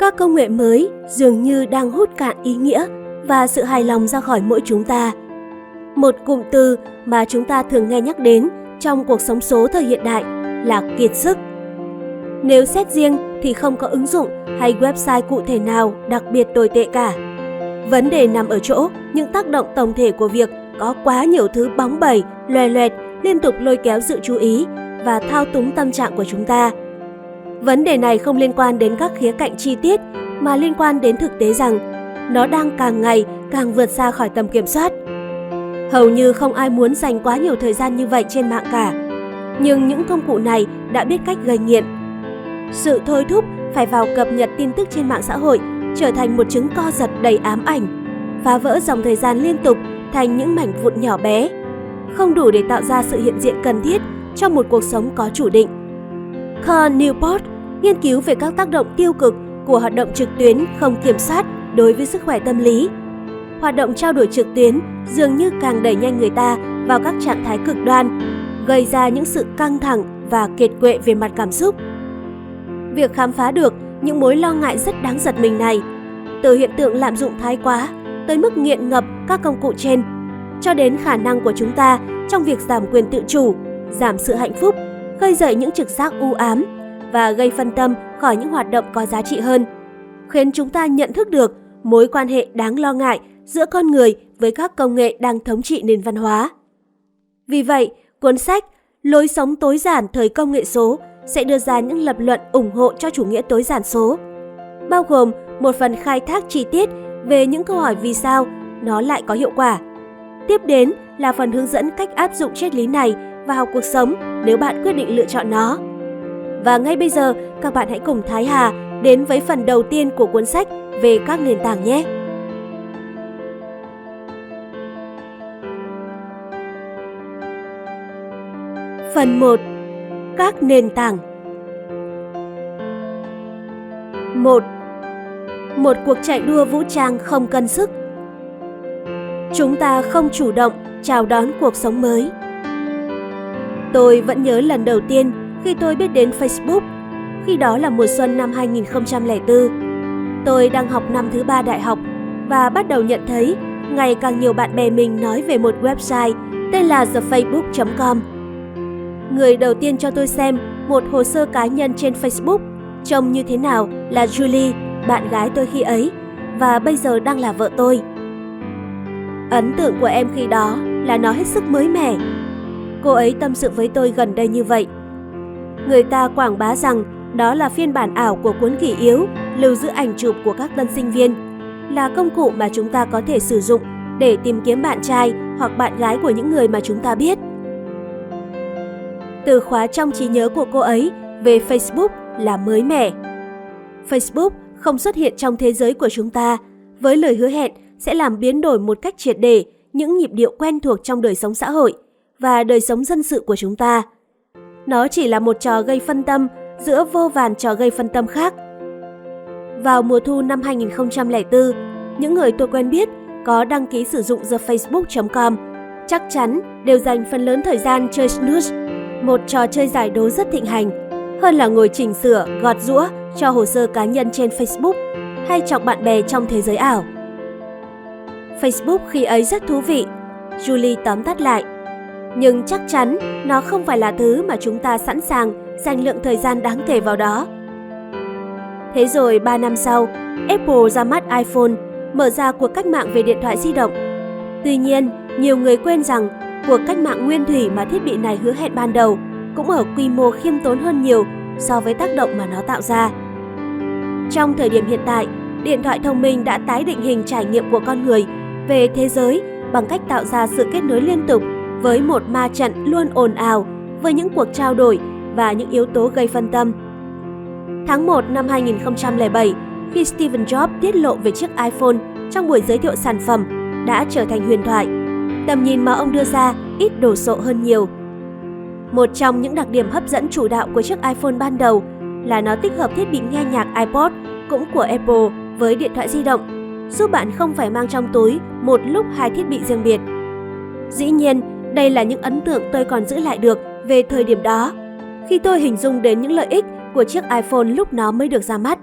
Các công nghệ mới dường như đang hút cạn ý nghĩa và sự hài lòng ra khỏi mỗi chúng ta. Một cụm từ mà chúng ta thường nghe nhắc đến trong cuộc sống số thời hiện đại là kiệt sức. Nếu xét riêng thì không có ứng dụng hay website cụ thể nào đặc biệt tồi tệ cả. Vấn đề nằm ở chỗ những tác động tổng thể của việc có quá nhiều thứ bóng bẩy, loè loẹt liên tục lôi kéo sự chú ý và thao túng tâm trạng của chúng ta. Vấn đề này không liên quan đến các khía cạnh chi tiết mà liên quan đến thực tế rằng nó đang càng ngày càng vượt xa khỏi tầm kiểm soát. Hầu như không ai muốn dành quá nhiều thời gian như vậy trên mạng cả. Nhưng những công cụ này đã biết cách gây nghiện. Sự thôi thúc phải vào cập nhật tin tức trên mạng xã hội trở thành một chứng co giật đầy ám ảnh, phá vỡ dòng thời gian liên tục thành những mảnh vụn nhỏ bé, không đủ để tạo ra sự hiện diện cần thiết trong một cuộc sống có chủ định. Carl Newport nghiên cứu về các tác động tiêu cực của hoạt động trực tuyến không kiểm soát đối với sức khỏe tâm lý. Hoạt động trao đổi trực tuyến dường như càng đẩy nhanh người ta vào các trạng thái cực đoan, gây ra những sự căng thẳng và kiệt quệ về mặt cảm xúc. Việc khám phá được những mối lo ngại rất đáng giật mình này, từ hiện tượng lạm dụng thái quá tới mức nghiện ngập các công cụ trên, cho đến khả năng của chúng ta trong việc giảm quyền tự chủ, giảm sự hạnh phúc, khơi dậy những trực giác u ám và gây phân tâm khỏi những hoạt động có giá trị hơn, khiến chúng ta nhận thức được mối quan hệ đáng lo ngại giữa con người với các công nghệ đang thống trị nền văn hóa. Vì vậy, cuốn sách Lối sống tối giản thời công nghệ số sẽ đưa ra những lập luận ủng hộ cho chủ nghĩa tối giản số, bao gồm một phần khai thác chi tiết về những câu hỏi vì sao nó lại có hiệu quả. Tiếp đến là phần hướng dẫn cách áp dụng triết lý này vào cuộc sống nếu bạn quyết định lựa chọn nó. Và ngay bây giờ, các bạn hãy cùng Thái Hà đến với phần đầu tiên của cuốn sách về các nền tảng nhé. Phần 1. Các nền tảng 1. Một cuộc chạy đua vũ trang không cân sức Chúng ta không chủ động chào đón cuộc sống mới. Tôi vẫn nhớ lần đầu tiên khi tôi biết đến Facebook, khi đó là mùa xuân năm 2004. Tôi đang học năm thứ ba đại học và bắt đầu nhận thấy ngày càng nhiều bạn bè mình nói về một website tên là thefacebook.com. Người đầu tiên cho tôi xem một hồ sơ cá nhân trên Facebook trông như thế nào là Julie, bạn gái tôi khi ấy và bây giờ đang là vợ tôi. Ấn tượng của em khi đó là nó hết sức mới mẻ. Cô ấy tâm sự với tôi gần đây như vậy. Người ta quảng bá rằng đó là phiên bản ảo của cuốn kỷ yếu lưu giữ ảnh chụp của các tân sinh viên, là công cụ mà chúng ta có thể sử dụng để tìm kiếm bạn trai hoặc bạn gái của những người mà chúng ta biết. Từ khóa trong trí nhớ của cô ấy về Facebook là mới mẻ. Facebook không xuất hiện trong thế giới của chúng ta với lời hứa hẹn sẽ làm biến đổi một cách triệt để những nhịp điệu quen thuộc trong đời sống xã hội và đời sống dân sự của chúng ta. Nó chỉ là một trò gây phân tâm giữa vô vàn trò gây phân tâm khác. Vào mùa thu năm 2004, những người tôi quen biết có đăng ký sử dụng thefacebook.com chắc chắn đều dành phần lớn thời gian chơi snooze, một trò chơi giải đố rất thịnh hành, hơn là ngồi chỉnh sửa, gọt rũa cho hồ sơ cá nhân trên Facebook hay chọc bạn bè trong thế giới ảo. Facebook khi ấy rất thú vị, Julie tóm tắt lại. Nhưng chắc chắn nó không phải là thứ mà chúng ta sẵn sàng dành lượng thời gian đáng kể vào đó. Thế rồi 3 năm sau, Apple ra mắt iPhone, mở ra cuộc cách mạng về điện thoại di động. Tuy nhiên, nhiều người quên rằng cuộc cách mạng nguyên thủy mà thiết bị này hứa hẹn ban đầu cũng ở quy mô khiêm tốn hơn nhiều so với tác động mà nó tạo ra. Trong thời điểm hiện tại, điện thoại thông minh đã tái định hình trải nghiệm của con người về thế giới bằng cách tạo ra sự kết nối liên tục với một ma trận luôn ồn ào với những cuộc trao đổi và những yếu tố gây phân tâm. Tháng 1 năm 2007, khi Steve Jobs tiết lộ về chiếc iPhone trong buổi giới thiệu sản phẩm đã trở thành huyền thoại. Tầm nhìn mà ông đưa ra ít đồ sộ hơn nhiều. Một trong những đặc điểm hấp dẫn chủ đạo của chiếc iPhone ban đầu là nó tích hợp thiết bị nghe nhạc iPod cũng của Apple với điện thoại di động giúp bạn không phải mang trong túi một lúc hai thiết bị riêng biệt. Dĩ nhiên, đây là những ấn tượng tôi còn giữ lại được về thời điểm đó, khi tôi hình dung đến những lợi ích của chiếc iPhone lúc nó mới được ra mắt.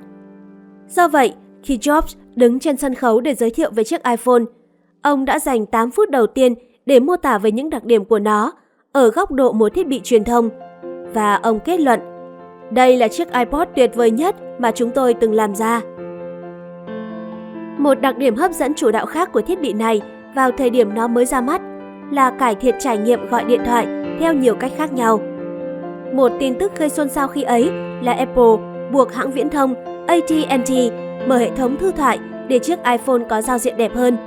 Do vậy, khi Jobs đứng trên sân khấu để giới thiệu về chiếc iPhone, ông đã dành 8 phút đầu tiên để mô tả về những đặc điểm của nó ở góc độ một thiết bị truyền thông. Và ông kết luận, đây là chiếc iPod tuyệt vời nhất mà chúng tôi từng làm ra. Một đặc điểm hấp dẫn chủ đạo khác của thiết bị này vào thời điểm nó mới ra mắt là cải thiện trải nghiệm gọi điện thoại theo nhiều cách khác nhau. Một tin tức gây xôn xao khi ấy là Apple buộc hãng viễn thông AT&T mở hệ thống thư thoại để chiếc iPhone có giao diện đẹp hơn.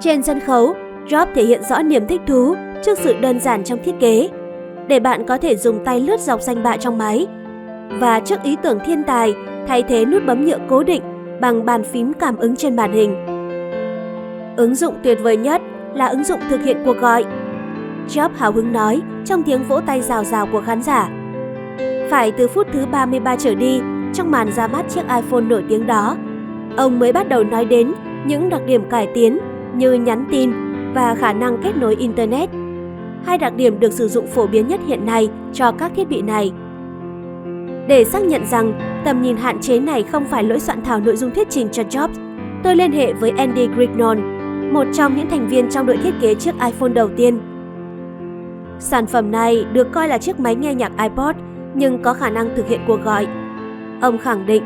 Trên sân khấu, Jobs thể hiện rõ niềm thích thú trước sự đơn giản trong thiết kế, để bạn có thể dùng tay lướt dọc danh bạ trong máy. Và trước ý tưởng thiên tài thay thế nút bấm nhựa cố định bằng bàn phím cảm ứng trên màn hình. Ứng dụng tuyệt vời nhất là ứng dụng thực hiện cuộc gọi. Jobs hào hứng nói trong tiếng vỗ tay rào rào của khán giả. Phải từ phút thứ 33 trở đi, trong màn ra mắt chiếc iPhone nổi tiếng đó, ông mới bắt đầu nói đến những đặc điểm cải tiến như nhắn tin và khả năng kết nối Internet. Hai đặc điểm được sử dụng phổ biến nhất hiện nay cho các thiết bị này. Để xác nhận rằng tầm nhìn hạn chế này không phải lỗi soạn thảo nội dung thuyết trình cho Jobs, tôi liên hệ với Andy Grignon, một trong những thành viên trong đội thiết kế chiếc iPhone đầu tiên. Sản phẩm này được coi là chiếc máy nghe nhạc iPod nhưng có khả năng thực hiện cuộc gọi. Ông khẳng định,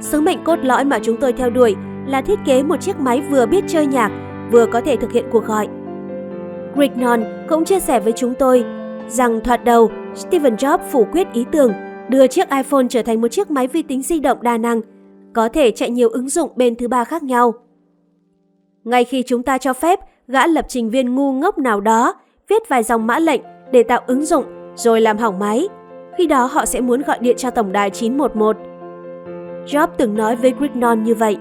sứ mệnh cốt lõi mà chúng tôi theo đuổi là thiết kế một chiếc máy vừa biết chơi nhạc, vừa có thể thực hiện cuộc gọi. Grignon cũng chia sẻ với chúng tôi rằng thoạt đầu, Steven Jobs phủ quyết ý tưởng đưa chiếc iPhone trở thành một chiếc máy vi tính di động đa năng, có thể chạy nhiều ứng dụng bên thứ ba khác nhau. Ngay khi chúng ta cho phép gã lập trình viên ngu ngốc nào đó viết vài dòng mã lệnh để tạo ứng dụng rồi làm hỏng máy, khi đó họ sẽ muốn gọi điện cho tổng đài 911. Jobs từng nói với Grignon như vậy.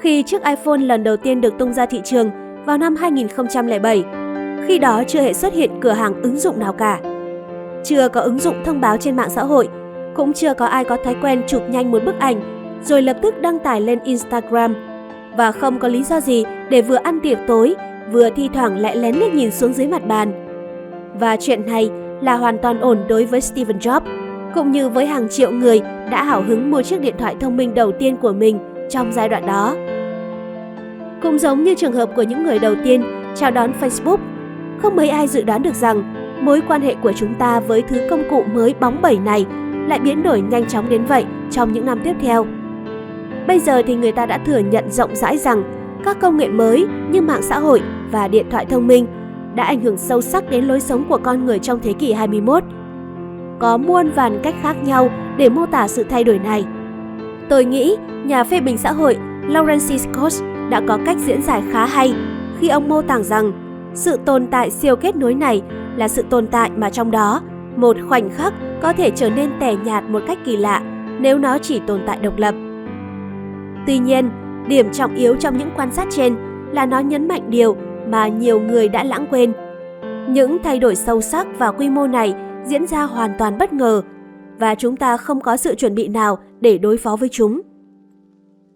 Khi chiếc iPhone lần đầu tiên được tung ra thị trường vào năm 2007, khi đó chưa hề xuất hiện cửa hàng ứng dụng nào cả. Chưa có ứng dụng thông báo trên mạng xã hội, cũng chưa có ai có thói quen chụp nhanh một bức ảnh rồi lập tức đăng tải lên Instagram và không có lý do gì để vừa ăn tiệc tối vừa thi thoảng lại lén liếc nhìn xuống dưới mặt bàn. Và chuyện này là hoàn toàn ổn đối với Steven Jobs, cũng như với hàng triệu người đã hào hứng mua chiếc điện thoại thông minh đầu tiên của mình trong giai đoạn đó. Cũng giống như trường hợp của những người đầu tiên chào đón Facebook, không mấy ai dự đoán được rằng mối quan hệ của chúng ta với thứ công cụ mới bóng bẩy này lại biến đổi nhanh chóng đến vậy trong những năm tiếp theo. Bây giờ thì người ta đã thừa nhận rộng rãi rằng các công nghệ mới như mạng xã hội và điện thoại thông minh đã ảnh hưởng sâu sắc đến lối sống của con người trong thế kỷ 21. Có muôn vàn cách khác nhau để mô tả sự thay đổi này. Tôi nghĩ nhà phê bình xã hội Lawrence Scott đã có cách diễn giải khá hay khi ông mô tả rằng sự tồn tại siêu kết nối này là sự tồn tại mà trong đó một khoảnh khắc có thể trở nên tẻ nhạt một cách kỳ lạ nếu nó chỉ tồn tại độc lập. Tuy nhiên, điểm trọng yếu trong những quan sát trên là nó nhấn mạnh điều mà nhiều người đã lãng quên. Những thay đổi sâu sắc và quy mô này diễn ra hoàn toàn bất ngờ và chúng ta không có sự chuẩn bị nào để đối phó với chúng.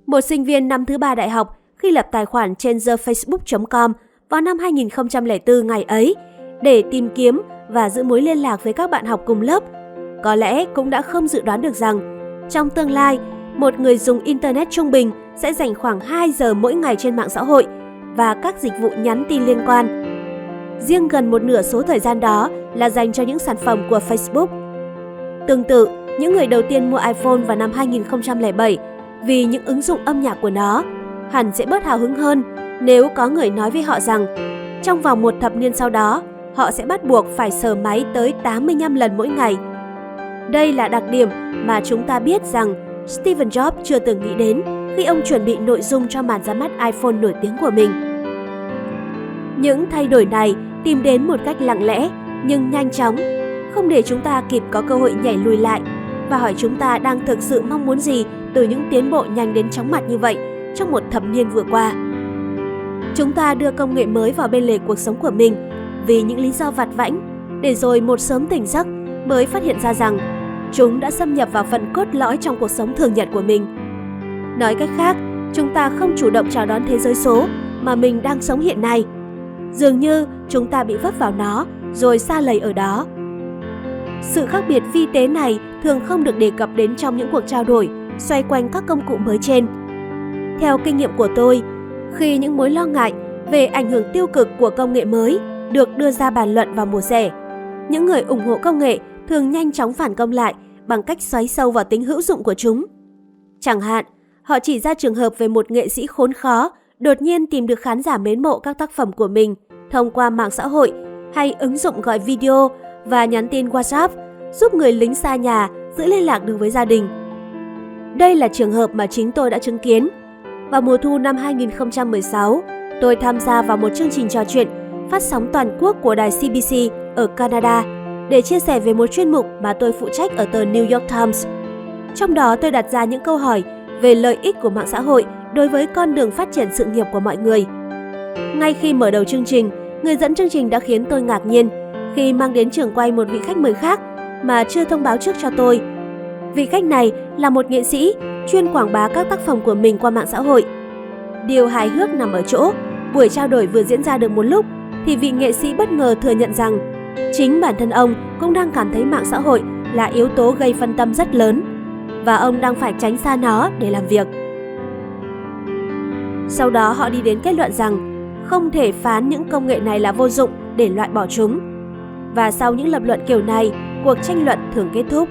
Một sinh viên năm thứ ba đại học khi lập tài khoản trên thefacebook.com vào năm 2004 ngày ấy để tìm kiếm và giữ mối liên lạc với các bạn học cùng lớp, có lẽ cũng đã không dự đoán được rằng trong tương lai, một người dùng Internet trung bình sẽ dành khoảng 2 giờ mỗi ngày trên mạng xã hội và các dịch vụ nhắn tin liên quan. Riêng gần một nửa số thời gian đó là dành cho những sản phẩm của Facebook. Tương tự, những người đầu tiên mua iPhone vào năm 2007 vì những ứng dụng âm nhạc của nó hẳn sẽ bớt hào hứng hơn nếu có người nói với họ rằng trong vòng một thập niên sau đó, họ sẽ bắt buộc phải sờ máy tới 85 lần mỗi ngày. Đây là đặc điểm mà chúng ta biết rằng Steve Jobs chưa từng nghĩ đến khi ông chuẩn bị nội dung cho màn ra mắt iPhone nổi tiếng của mình. Những thay đổi này tìm đến một cách lặng lẽ nhưng nhanh chóng, không để chúng ta kịp có cơ hội nhảy lùi lại và hỏi chúng ta đang thực sự mong muốn gì từ những tiến bộ nhanh đến chóng mặt như vậy trong một thập niên vừa qua. Chúng ta đưa công nghệ mới vào bên lề cuộc sống của mình vì những lý do vặt vãnh, để rồi một sớm tỉnh giấc mới phát hiện ra rằng chúng đã xâm nhập vào phần cốt lõi trong cuộc sống thường nhật của mình. Nói cách khác, chúng ta không chủ động chào đón thế giới số mà mình đang sống hiện nay. Dường như chúng ta bị vấp vào nó rồi xa lầy ở đó. Sự khác biệt vi tế này thường không được đề cập đến trong những cuộc trao đổi xoay quanh các công cụ mới trên. Theo kinh nghiệm của tôi, khi những mối lo ngại về ảnh hưởng tiêu cực của công nghệ mới được đưa ra bàn luận vào mùa hè, những người ủng hộ công nghệ thường nhanh chóng phản công lại bằng cách xoáy sâu vào tính hữu dụng của chúng. Chẳng hạn, họ chỉ ra trường hợp về một nghệ sĩ khốn khó đột nhiên tìm được khán giả mến mộ các tác phẩm của mình thông qua mạng xã hội hay ứng dụng gọi video và nhắn tin WhatsApp giúp người lính xa nhà giữ liên lạc được với gia đình. Đây là trường hợp mà chính tôi đã chứng kiến. Vào mùa thu năm 2016, tôi tham gia vào một chương trình trò chuyện phát sóng toàn quốc của đài CBC ở Canada để chia sẻ về một chuyên mục mà tôi phụ trách ở tờ New York Times. Trong đó tôi đặt ra những câu hỏi về lợi ích của mạng xã hội đối với con đường phát triển sự nghiệp của mọi người. Ngay khi mở đầu chương trình, người dẫn chương trình đã khiến tôi ngạc nhiên khi mang đến trường quay một vị khách mời khác mà chưa thông báo trước cho tôi. Vị khách này là một nghệ sĩ chuyên quảng bá các tác phẩm của mình qua mạng xã hội. Điều hài hước nằm ở chỗ, buổi trao đổi vừa diễn ra được một lúc thì vị nghệ sĩ bất ngờ thừa nhận rằng chính bản thân ông cũng đang cảm thấy mạng xã hội là yếu tố gây phân tâm rất lớn và ông đang phải tránh xa nó để làm việc. Sau đó họ đi đến kết luận rằng không thể phán những công nghệ này là vô dụng để loại bỏ chúng. Và sau những lập luận kiểu này, cuộc tranh luận thường kết thúc.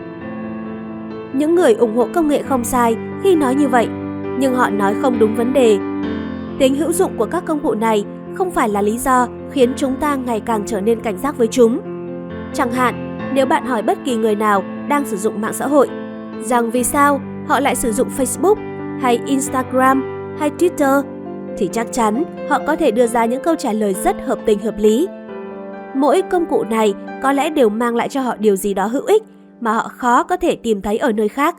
Những người ủng hộ công nghệ không sai khi nói như vậy, nhưng họ nói không đúng vấn đề. Tính hữu dụng của các công cụ này không phải là lý do khiến chúng ta ngày càng trở nên cảnh giác với chúng. Chẳng hạn, nếu bạn hỏi bất kỳ người nào đang sử dụng mạng xã hội rằng vì sao họ lại sử dụng Facebook hay Instagram hay Twitter thì chắc chắn họ có thể đưa ra những câu trả lời rất hợp tình hợp lý. Mỗi công cụ này có lẽ đều mang lại cho họ điều gì đó hữu ích mà họ khó có thể tìm thấy ở nơi khác.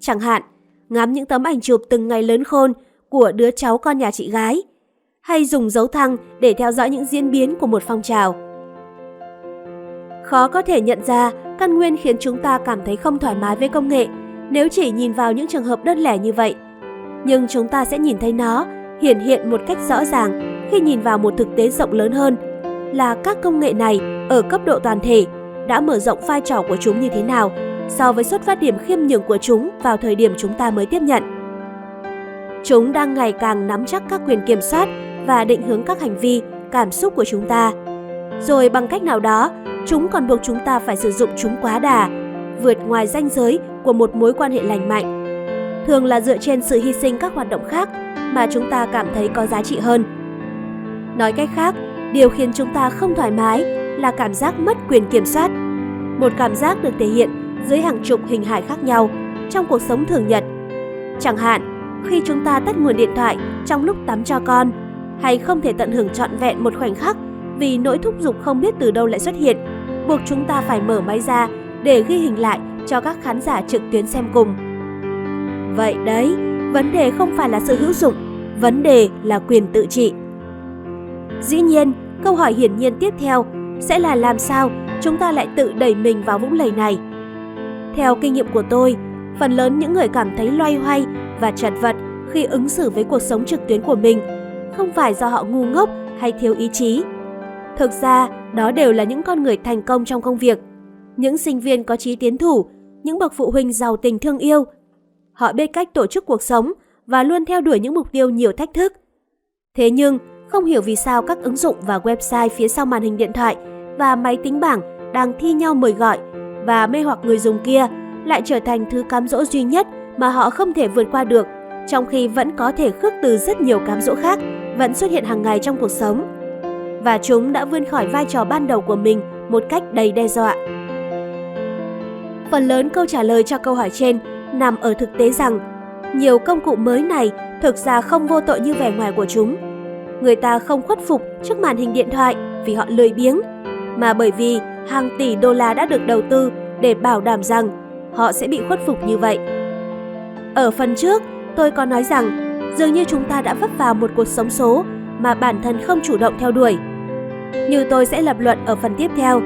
Chẳng hạn, ngắm những tấm ảnh chụp từng ngày lớn khôn của đứa cháu con nhà chị gái, hay dùng dấu thăng để theo dõi những diễn biến của một phong trào. Khó có thể nhận ra, căn nguyên khiến chúng ta cảm thấy không thoải mái với công nghệ nếu chỉ nhìn vào những trường hợp đơn lẻ như vậy. Nhưng chúng ta sẽ nhìn thấy nó hiển hiện một cách rõ ràng khi nhìn vào một thực tế rộng lớn hơn, là các công nghệ này ở cấp độ toàn thể đã mở rộng vai trò của chúng như thế nào so với xuất phát điểm khiêm nhường của chúng vào thời điểm chúng ta mới tiếp nhận. Chúng đang ngày càng nắm chắc các quyền kiểm soát và định hướng các hành vi, cảm xúc của chúng ta. Rồi bằng cách nào đó, chúng còn buộc chúng ta phải sử dụng chúng quá đà, vượt ngoài ranh giới của một mối quan hệ lành mạnh. Thường là dựa trên sự hy sinh các hoạt động khác mà chúng ta cảm thấy có giá trị hơn. Nói cách khác, điều khiến chúng ta không thoải mái là cảm giác mất quyền kiểm soát. Một cảm giác được thể hiện dưới hàng chục hình hài khác nhau trong cuộc sống thường nhật. Chẳng hạn, khi chúng ta tắt nguồn điện thoại trong lúc tắm cho con, hay không thể tận hưởng trọn vẹn một khoảnh khắc vì nỗi thúc giục không biết từ đâu lại xuất hiện, buộc chúng ta phải mở máy ra để ghi hình lại cho các khán giả trực tuyến xem cùng. Vậy đấy, vấn đề không phải là sự hữu dụng, vấn đề là quyền tự trị. Dĩ nhiên, câu hỏi hiển nhiên tiếp theo sẽ là làm sao chúng ta lại tự đẩy mình vào vũng lầy này. Theo kinh nghiệm của tôi, phần lớn những người cảm thấy loay hoay và chật vật khi ứng xử với cuộc sống trực tuyến của mình không phải do họ ngu ngốc hay thiếu ý chí. Thực ra, đó đều là những con người thành công trong công việc, những sinh viên có trí tiến thủ, những bậc phụ huynh giàu tình thương yêu. Họ biết cách tổ chức cuộc sống và luôn theo đuổi những mục tiêu nhiều thách thức. Thế nhưng, không hiểu vì sao các ứng dụng và website phía sau màn hình điện thoại và máy tính bảng đang thi nhau mời gọi và mê hoặc người dùng kia lại trở thành thứ cám dỗ duy nhất mà họ không thể vượt qua được, trong khi vẫn có thể khước từ rất nhiều cám dỗ khác vẫn xuất hiện hàng ngày trong cuộc sống. Và chúng đã vươn khỏi vai trò ban đầu của mình một cách đầy đe dọa. Phần lớn câu trả lời cho câu hỏi trên nằm ở thực tế rằng nhiều công cụ mới này thực ra không vô tội như vẻ ngoài của chúng. Người ta không khuất phục trước màn hình điện thoại vì họ lười biếng, mà bởi vì hàng tỷ đô la đã được đầu tư để bảo đảm rằng họ sẽ bị khuất phục như vậy. Ở phần trước, tôi có nói rằng, dường như chúng ta đã vấp vào một cuộc sống số mà bản thân không chủ động theo đuổi. Như tôi sẽ lập luận ở phần tiếp theo.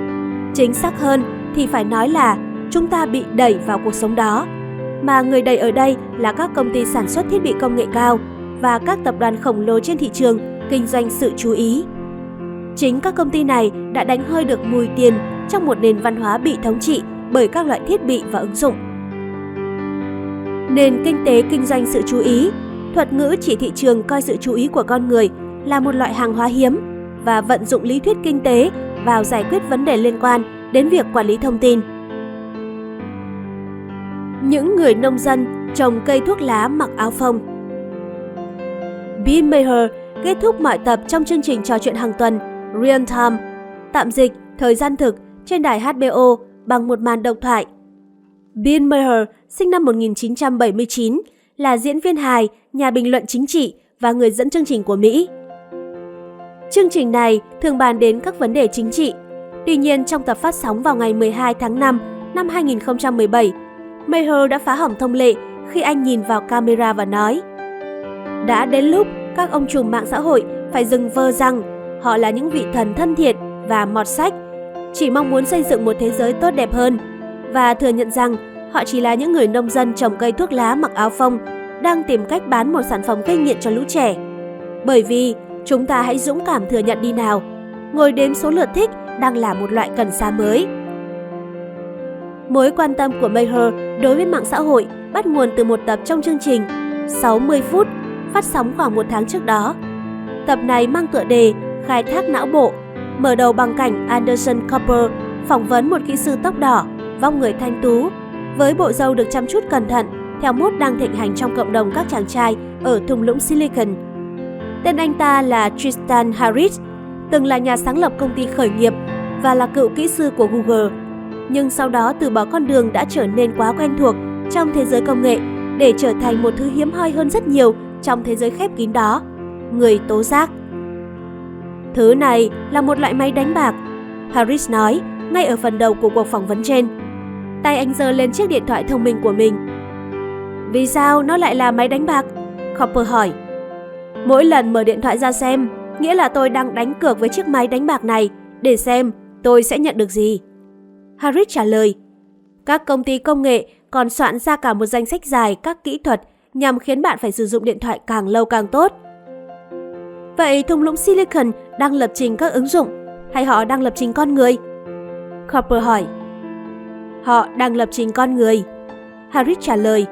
Chính xác hơn thì phải nói là chúng ta bị đẩy vào cuộc sống đó. Mà người đẩy ở đây là các công ty sản xuất thiết bị công nghệ cao và các tập đoàn khổng lồ trên thị trường kinh doanh sự chú ý. Chính các công ty này đã đánh hơi được mùi tiền trong một nền văn hóa bị thống trị bởi các loại thiết bị và ứng dụng. Nền kinh tế kinh doanh sự chú ý, thuật ngữ chỉ thị trường coi sự chú ý của con người là một loại hàng hóa hiếm và vận dụng lý thuyết kinh tế vào giải quyết vấn đề liên quan đến việc quản lý thông tin. Những người nông dân trồng cây thuốc lá mặc áo phông Bill Maher kết thúc mọi tập trong chương trình trò chuyện hàng tuần Real Time, tạm dịch, thời gian thực trên đài HBO bằng một màn độc thoại. Bill Maher, sinh năm 1979, là diễn viên hài, nhà bình luận chính trị và người dẫn chương trình của Mỹ. Chương trình này thường bàn đến các vấn đề chính trị. Tuy nhiên, trong tập phát sóng vào ngày 12 tháng 5 năm 2017, Maher đã phá hỏng thông lệ khi anh nhìn vào camera và nói Đã đến lúc các ông trùm mạng xã hội phải dừng vơ rằng họ là những vị thần thân thiện và mọt sách, chỉ mong muốn xây dựng một thế giới tốt đẹp hơn và thừa nhận rằng họ chỉ là những người nông dân trồng cây thuốc lá mặc áo phông đang tìm cách bán một sản phẩm gây nghiện cho lũ trẻ. Bởi vì chúng ta hãy dũng cảm thừa nhận đi nào, ngồi đếm số lượt thích đang là một loại cần sa mới. Mối quan tâm của Mayer đối với mạng xã hội bắt nguồn từ một tập trong chương trình 60 phút phát sóng khoảng một tháng trước đó. Tập này mang tựa đề Khai thác não bộ, mở đầu bằng cảnh Anderson Cooper phỏng vấn một kỹ sư tóc đỏ, vong người thanh tú, với bộ râu được chăm chút cẩn thận theo mốt đang thịnh hành trong cộng đồng các chàng trai ở thung lũng Silicon. Tên anh ta là Tristan Harris, từng là nhà sáng lập công ty khởi nghiệp và là cựu kỹ sư của Google. Nhưng sau đó từ bỏ con đường đã trở nên quá quen thuộc trong thế giới công nghệ để trở thành một thứ hiếm hoi hơn rất nhiều trong thế giới khép kín đó, người tố giác. Thứ này là một loại máy đánh bạc, Harris nói ngay ở phần đầu của cuộc phỏng vấn trên. Tay anh giơ lên chiếc điện thoại thông minh của mình. Vì sao nó lại là máy đánh bạc? Copper hỏi. Mỗi lần mở điện thoại ra xem, nghĩa là tôi đang đánh cược với chiếc máy đánh bạc này để xem tôi sẽ nhận được gì. Harris trả lời. Các công ty công nghệ còn soạn ra cả một danh sách dài các kỹ thuật nhằm khiến bạn phải sử dụng điện thoại càng lâu càng tốt. Vậy thung lũng Silicon đang lập trình các ứng dụng hay họ đang lập trình con người? Copper hỏi. Họ đang lập trình con người. Harris trả lời.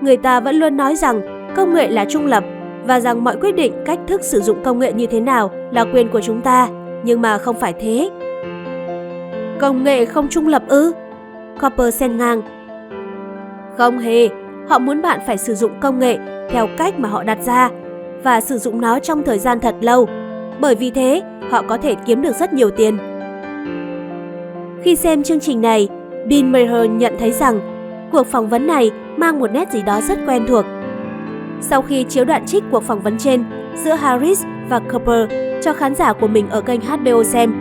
Người ta vẫn luôn nói rằng công nghệ là trung lập và rằng mọi quyết định cách thức sử dụng công nghệ như thế nào là quyền của chúng ta, nhưng mà không phải thế. Công nghệ không trung lập ư? Copper xen ngang. Không hề, Họ muốn bạn phải sử dụng công nghệ theo cách mà họ đặt ra và sử dụng nó trong thời gian thật lâu. Bởi vì thế, họ có thể kiếm được rất nhiều tiền. Khi xem chương trình này, Dean Maher nhận thấy rằng cuộc phỏng vấn này mang một nét gì đó rất quen thuộc. Sau khi chiếu đoạn trích cuộc phỏng vấn trên giữa Harris và Cooper cho khán giả của mình ở kênh HBO xem,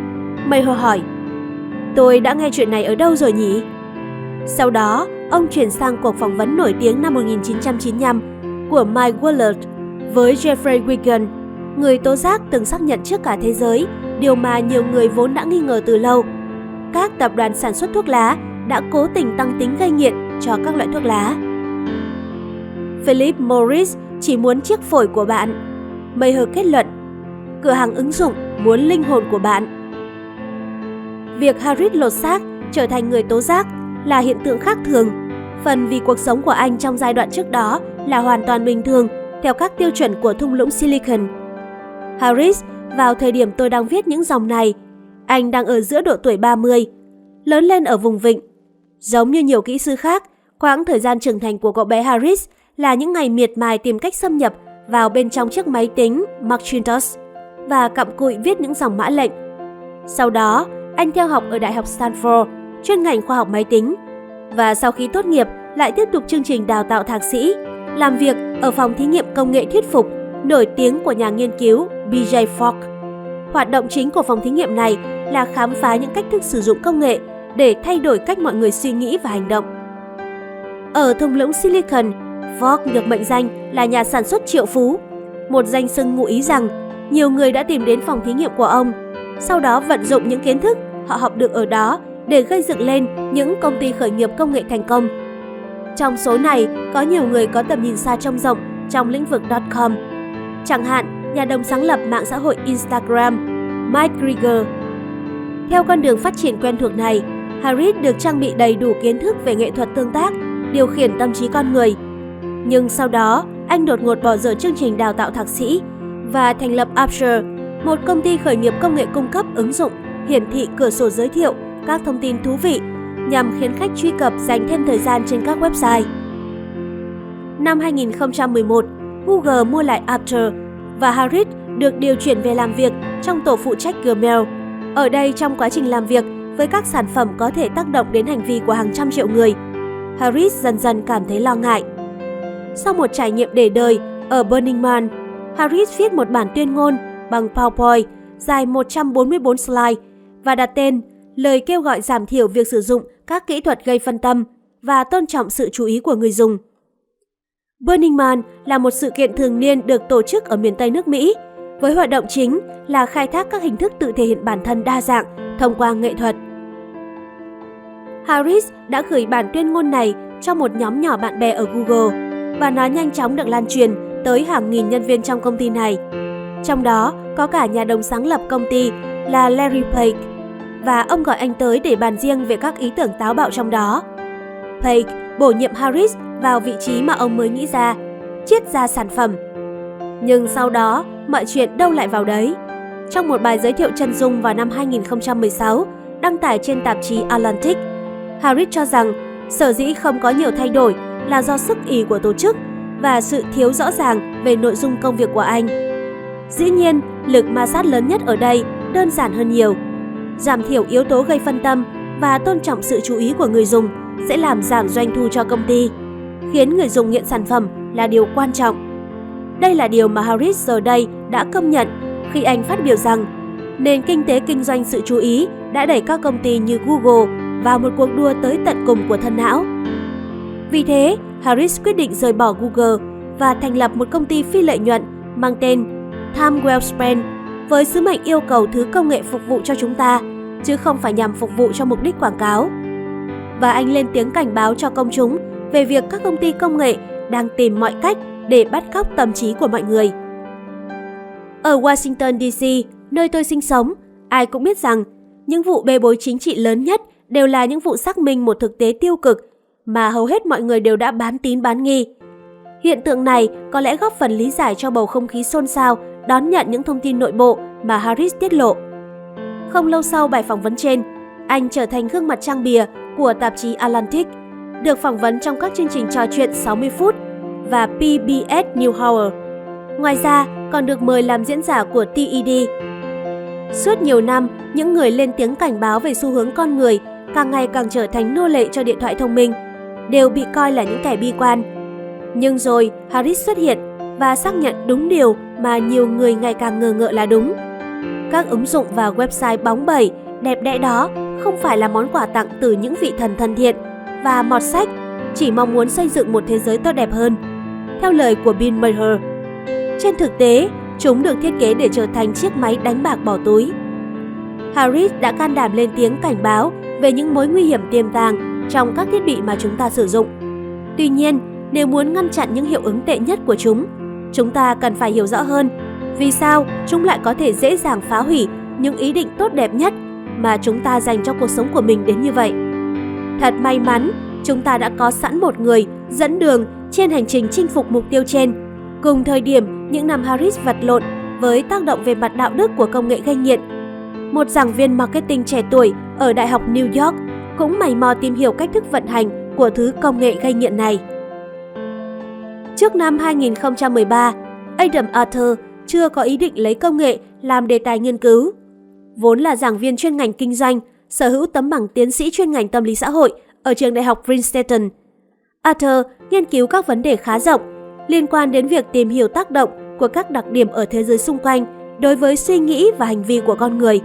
Maher hỏi Tôi đã nghe chuyện này ở đâu rồi nhỉ? Sau đó, ông chuyển sang cuộc phỏng vấn nổi tiếng năm 1995 của Mike Willard với Jeffrey Wigan, người tố giác từng xác nhận trước cả thế giới, điều mà nhiều người vốn đã nghi ngờ từ lâu. Các tập đoàn sản xuất thuốc lá đã cố tình tăng tính gây nghiện cho các loại thuốc lá. Philip Morris chỉ muốn chiếc phổi của bạn. Mayer kết luận, cửa hàng ứng dụng muốn linh hồn của bạn. Việc Harris lột xác trở thành người tố giác là hiện tượng khác thường phần vì cuộc sống của anh trong giai đoạn trước đó là hoàn toàn bình thường theo các tiêu chuẩn của thung lũng Silicon. Harris, vào thời điểm tôi đang viết những dòng này, anh đang ở giữa độ tuổi 30, lớn lên ở vùng vịnh. Giống như nhiều kỹ sư khác, quãng thời gian trưởng thành của cậu bé Harris là những ngày miệt mài tìm cách xâm nhập vào bên trong chiếc máy tính Macintosh và cặm cụi viết những dòng mã lệnh. Sau đó, anh theo học ở Đại học Stanford, chuyên ngành khoa học máy tính và sau khi tốt nghiệp lại tiếp tục chương trình đào tạo thạc sĩ, làm việc ở phòng thí nghiệm công nghệ thuyết phục nổi tiếng của nhà nghiên cứu BJ Fogg. Hoạt động chính của phòng thí nghiệm này là khám phá những cách thức sử dụng công nghệ để thay đổi cách mọi người suy nghĩ và hành động. Ở thung lũng Silicon, Fogg được mệnh danh là nhà sản xuất triệu phú, một danh xưng ngụ ý rằng nhiều người đã tìm đến phòng thí nghiệm của ông, sau đó vận dụng những kiến thức họ học được ở đó để gây dựng lên những công ty khởi nghiệp công nghệ thành công. Trong số này, có nhiều người có tầm nhìn xa trông rộng trong lĩnh vực .com. Chẳng hạn, nhà đồng sáng lập mạng xã hội Instagram, Mike Krieger. Theo con đường phát triển quen thuộc này, Harris được trang bị đầy đủ kiến thức về nghệ thuật tương tác, điều khiển tâm trí con người, Nhưng sau đó, anh đột ngột bỏ dở chương trình đào tạo thạc sĩ và thành lập Upshare, một công ty khởi nghiệp công nghệ cung cấp ứng dụng hiển thị cửa sổ giới thiệu các thông tin thú vị nhằm khiến khách truy cập dành thêm thời gian trên các website. Năm 2011, Google mua lại Upshare và Harris được điều chuyển về làm việc trong tổ phụ trách Gmail. Ở đây trong quá trình làm việc với các sản phẩm có thể tác động đến hành vi của hàng trăm triệu người, Harris dần dần cảm thấy lo ngại. Sau một trải nghiệm để đời ở Burning Man, Harris viết một bản tuyên ngôn bằng PowerPoint dài 144 slide và đặt tên lời kêu gọi giảm thiểu việc sử dụng các kỹ thuật gây phân tâm và tôn trọng sự chú ý của người dùng. Burning Man là một sự kiện thường niên được tổ chức ở miền Tây nước Mỹ, với hoạt động chính là khai thác các hình thức tự thể hiện bản thân đa dạng thông qua nghệ thuật. Harris đã gửi bản tuyên ngôn này cho một nhóm nhỏ bạn bè ở Google và nó nhanh chóng được lan truyền tới hàng nghìn nhân viên trong công ty này. Trong đó có cả nhà đồng sáng lập công ty là Larry Page và ông gọi anh tới để bàn riêng về các ý tưởng táo bạo trong đó. Page bổ nhiệm Harris vào vị trí mà ông mới nghĩ ra, chiết ra sản phẩm. Nhưng sau đó, mọi chuyện đâu lại vào đấy. Trong một bài giới thiệu chân dung vào năm 2016, đăng tải trên tạp chí Atlantic, Harris cho rằng sở dĩ không có nhiều thay đổi là do sức ý của tổ chức và sự thiếu rõ ràng về nội dung công việc của anh. Dĩ nhiên, lực ma sát lớn nhất ở đây đơn giản hơn nhiều. Giảm thiểu yếu tố gây phân tâm và tôn trọng sự chú ý của người dùng sẽ làm giảm doanh thu cho công ty, khiến người dùng nghiện sản phẩm là điều quan trọng. Đây là điều mà Harris giờ đây đã công nhận khi anh phát biểu rằng nền kinh tế kinh doanh sự chú ý đã đẩy các công ty như Google vào một cuộc đua tới tận cùng của thân não. Vì thế, Harris quyết định rời bỏ Google và thành lập một công ty phi lợi nhuận mang tên Time Well Spent với sứ mệnh yêu cầu thứ công nghệ phục vụ cho chúng ta, chứ không phải nhằm phục vụ cho mục đích quảng cáo. Và anh lên tiếng cảnh báo cho công chúng về việc các công ty công nghệ đang tìm mọi cách để bắt cóc tâm trí của mọi người. Ở Washington DC, nơi tôi sinh sống, ai cũng biết rằng những vụ bê bối chính trị lớn nhất đều là những vụ xác minh một thực tế tiêu cực mà hầu hết mọi người đều đã bán tín bán nghi. Hiện tượng này có lẽ góp phần lý giải cho bầu không khí xôn xao đón nhận những thông tin nội bộ mà Harris tiết lộ. Không lâu sau bài phỏng vấn trên, anh trở thành gương mặt trang bìa của tạp chí Atlantic, được phỏng vấn trong các chương trình trò chuyện 60 phút và PBS Newshour. Ngoài ra, còn được mời làm diễn giả của TED. Suốt nhiều năm, những người lên tiếng cảnh báo về xu hướng con người càng ngày càng trở thành nô lệ cho điện thoại thông minh đều bị coi là những kẻ bi quan. Nhưng rồi Harris xuất hiện và xác nhận đúng điều mà nhiều người ngày càng ngờ ngợ là đúng. Các ứng dụng và website bóng bẩy, đẹp đẽ đó không phải là món quà tặng từ những vị thần thân thiện và mọt sách chỉ mong muốn xây dựng một thế giới tốt đẹp hơn. Theo lời của Bill Maher, trên thực tế, chúng được thiết kế để trở thành chiếc máy đánh bạc bỏ túi. Harris đã can đảm lên tiếng cảnh báo về những mối nguy hiểm tiềm tàng trong các thiết bị mà chúng ta sử dụng. Tuy nhiên, nếu muốn ngăn chặn những hiệu ứng tệ nhất của chúng, chúng ta cần phải hiểu rõ hơn vì sao chúng lại có thể dễ dàng phá hủy những ý định tốt đẹp nhất mà chúng ta dành cho cuộc sống của mình đến như vậy. Thật may mắn, chúng ta đã có sẵn một người dẫn đường trên hành trình chinh phục mục tiêu trên. Cùng thời điểm những năm Harris vật lộn với tác động về mặt đạo đức của công nghệ gây nghiện. Một giảng viên marketing trẻ tuổi ở Đại học New York cũng mày mò tìm hiểu cách thức vận hành của thứ công nghệ gây nghiện này. Trước năm 2013, Adam Arthur chưa có ý định lấy công nghệ làm đề tài nghiên cứu. Vốn là giảng viên chuyên ngành kinh doanh, sở hữu tấm bằng tiến sĩ chuyên ngành tâm lý xã hội ở trường đại học Princeton. Arthur nghiên cứu các vấn đề khá rộng liên quan đến việc tìm hiểu tác động của các đặc điểm ở thế giới xung quanh đối với suy nghĩ và hành vi của con người.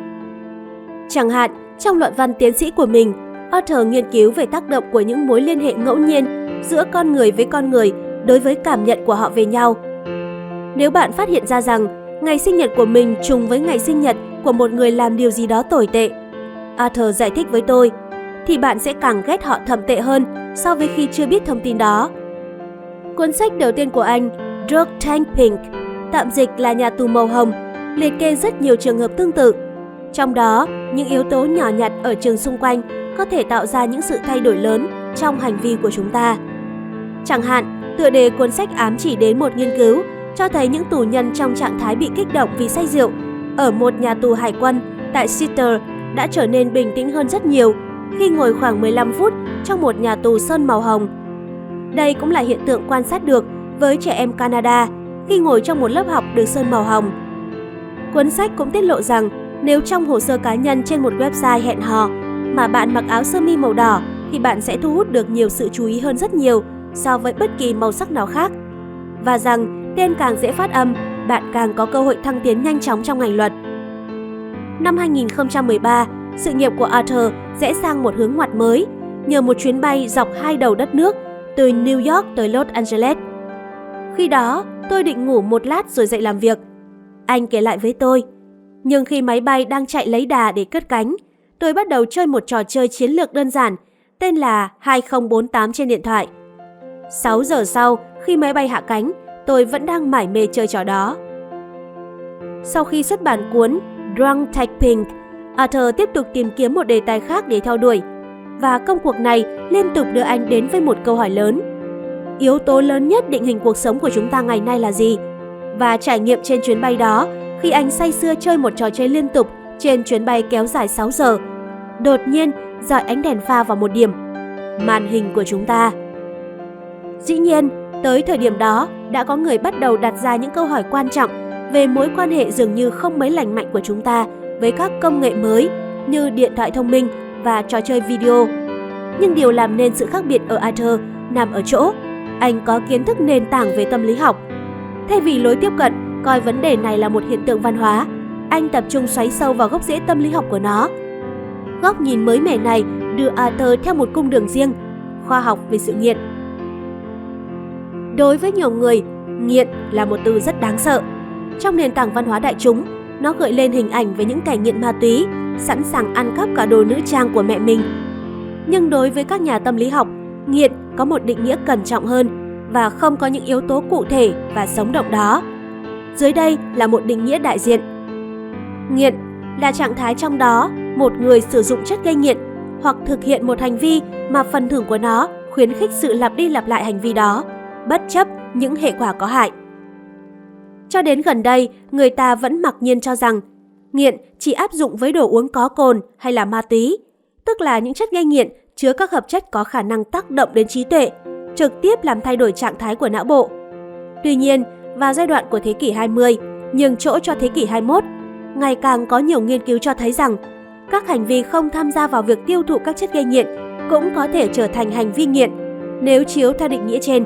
Chẳng hạn, trong luận văn tiến sĩ của mình, Arthur nghiên cứu về tác động của những mối liên hệ ngẫu nhiên giữa con người với con người đối với cảm nhận của họ về nhau. Nếu bạn phát hiện ra rằng ngày sinh nhật của mình trùng với ngày sinh nhật của một người làm điều gì đó tồi tệ, Arthur giải thích với tôi, thì bạn sẽ càng ghét họ thầm tệ hơn so với khi chưa biết thông tin đó. Cuốn sách đầu tiên của anh, Drug Tank Pink, tạm dịch là nhà tù màu hồng, liệt kê rất nhiều trường hợp tương tự. Trong đó, những yếu tố nhỏ nhặt ở trường xung quanh có thể tạo ra những sự thay đổi lớn trong hành vi của chúng ta. Chẳng hạn, Tựa đề cuốn sách ám chỉ đến một nghiên cứu cho thấy những tù nhân trong trạng thái bị kích động vì say rượu ở một nhà tù hải quân tại Seattle đã trở nên bình tĩnh hơn rất nhiều khi ngồi khoảng 15 phút trong một nhà tù sơn màu hồng. Đây cũng là hiện tượng quan sát được với trẻ em Canada khi ngồi trong một lớp học được sơn màu hồng. Cuốn sách cũng tiết lộ rằng nếu trong hồ sơ cá nhân trên một website hẹn hò mà bạn mặc áo sơ mi màu đỏ thì bạn sẽ thu hút được nhiều sự chú ý hơn rất nhiều so với bất kỳ màu sắc nào khác. Và rằng tên càng dễ phát âm, bạn càng có cơ hội thăng tiến nhanh chóng trong ngành luật. Năm 2013, sự nghiệp của Arthur rẽ sang một hướng ngoặt mới nhờ một chuyến bay dọc hai đầu đất nước từ New York tới Los Angeles. Khi đó, tôi định ngủ một lát rồi dậy làm việc. Anh kể lại với tôi. Nhưng khi máy bay đang chạy lấy đà để cất cánh, tôi bắt đầu chơi một trò chơi chiến lược đơn giản tên là 2048 trên điện thoại. 6 giờ sau, khi máy bay hạ cánh, tôi vẫn đang mải mê chơi trò đó. Sau khi xuất bản cuốn Drunk Typing, Arthur tiếp tục tìm kiếm một đề tài khác để theo đuổi. Và công cuộc này liên tục đưa anh đến với một câu hỏi lớn. Yếu tố lớn nhất định hình cuộc sống của chúng ta ngày nay là gì? Và trải nghiệm trên chuyến bay đó, khi anh say sưa chơi một trò chơi liên tục trên chuyến bay kéo dài 6 giờ, đột nhiên dọi ánh đèn pha vào một điểm, màn hình của chúng ta. Dĩ nhiên, tới thời điểm đó đã có người bắt đầu đặt ra những câu hỏi quan trọng về mối quan hệ dường như không mấy lành mạnh của chúng ta với các công nghệ mới như điện thoại thông minh và trò chơi video. Nhưng điều làm nên sự khác biệt ở Arthur nằm ở chỗ anh có kiến thức nền tảng về tâm lý học. Thay vì lối tiếp cận coi vấn đề này là một hiện tượng văn hóa, anh tập trung xoáy sâu vào gốc rễ tâm lý học của nó. Góc nhìn mới mẻ này đưa Arthur theo một cung đường riêng, khoa học về sự nghiện. Đối với nhiều người, nghiện là một từ rất đáng sợ. Trong nền tảng văn hóa đại chúng, nó gợi lên hình ảnh về những kẻ nghiện ma túy, sẵn sàng ăn cắp cả đồ nữ trang của mẹ mình. Nhưng đối với các nhà tâm lý học, nghiện có một định nghĩa cẩn trọng hơn và không có những yếu tố cụ thể và sống động đó. Dưới đây là một định nghĩa đại diện. Nghiện là trạng thái trong đó một người sử dụng chất gây nghiện hoặc thực hiện một hành vi mà phần thưởng của nó khuyến khích sự lặp đi lặp lại hành vi đó, bất chấp những hệ quả có hại. Cho đến gần đây, người ta vẫn mặc nhiên cho rằng nghiện chỉ áp dụng với đồ uống có cồn hay là ma túy, tức là những chất gây nghiện chứa các hợp chất có khả năng tác động đến trí tuệ, trực tiếp làm thay đổi trạng thái của não bộ. Tuy nhiên, vào giai đoạn của thế kỷ 20, nhường chỗ cho thế kỷ 21, ngày càng có nhiều nghiên cứu cho thấy rằng các hành vi không tham gia vào việc tiêu thụ các chất gây nghiện cũng có thể trở thành hành vi nghiện nếu chiếu theo định nghĩa trên.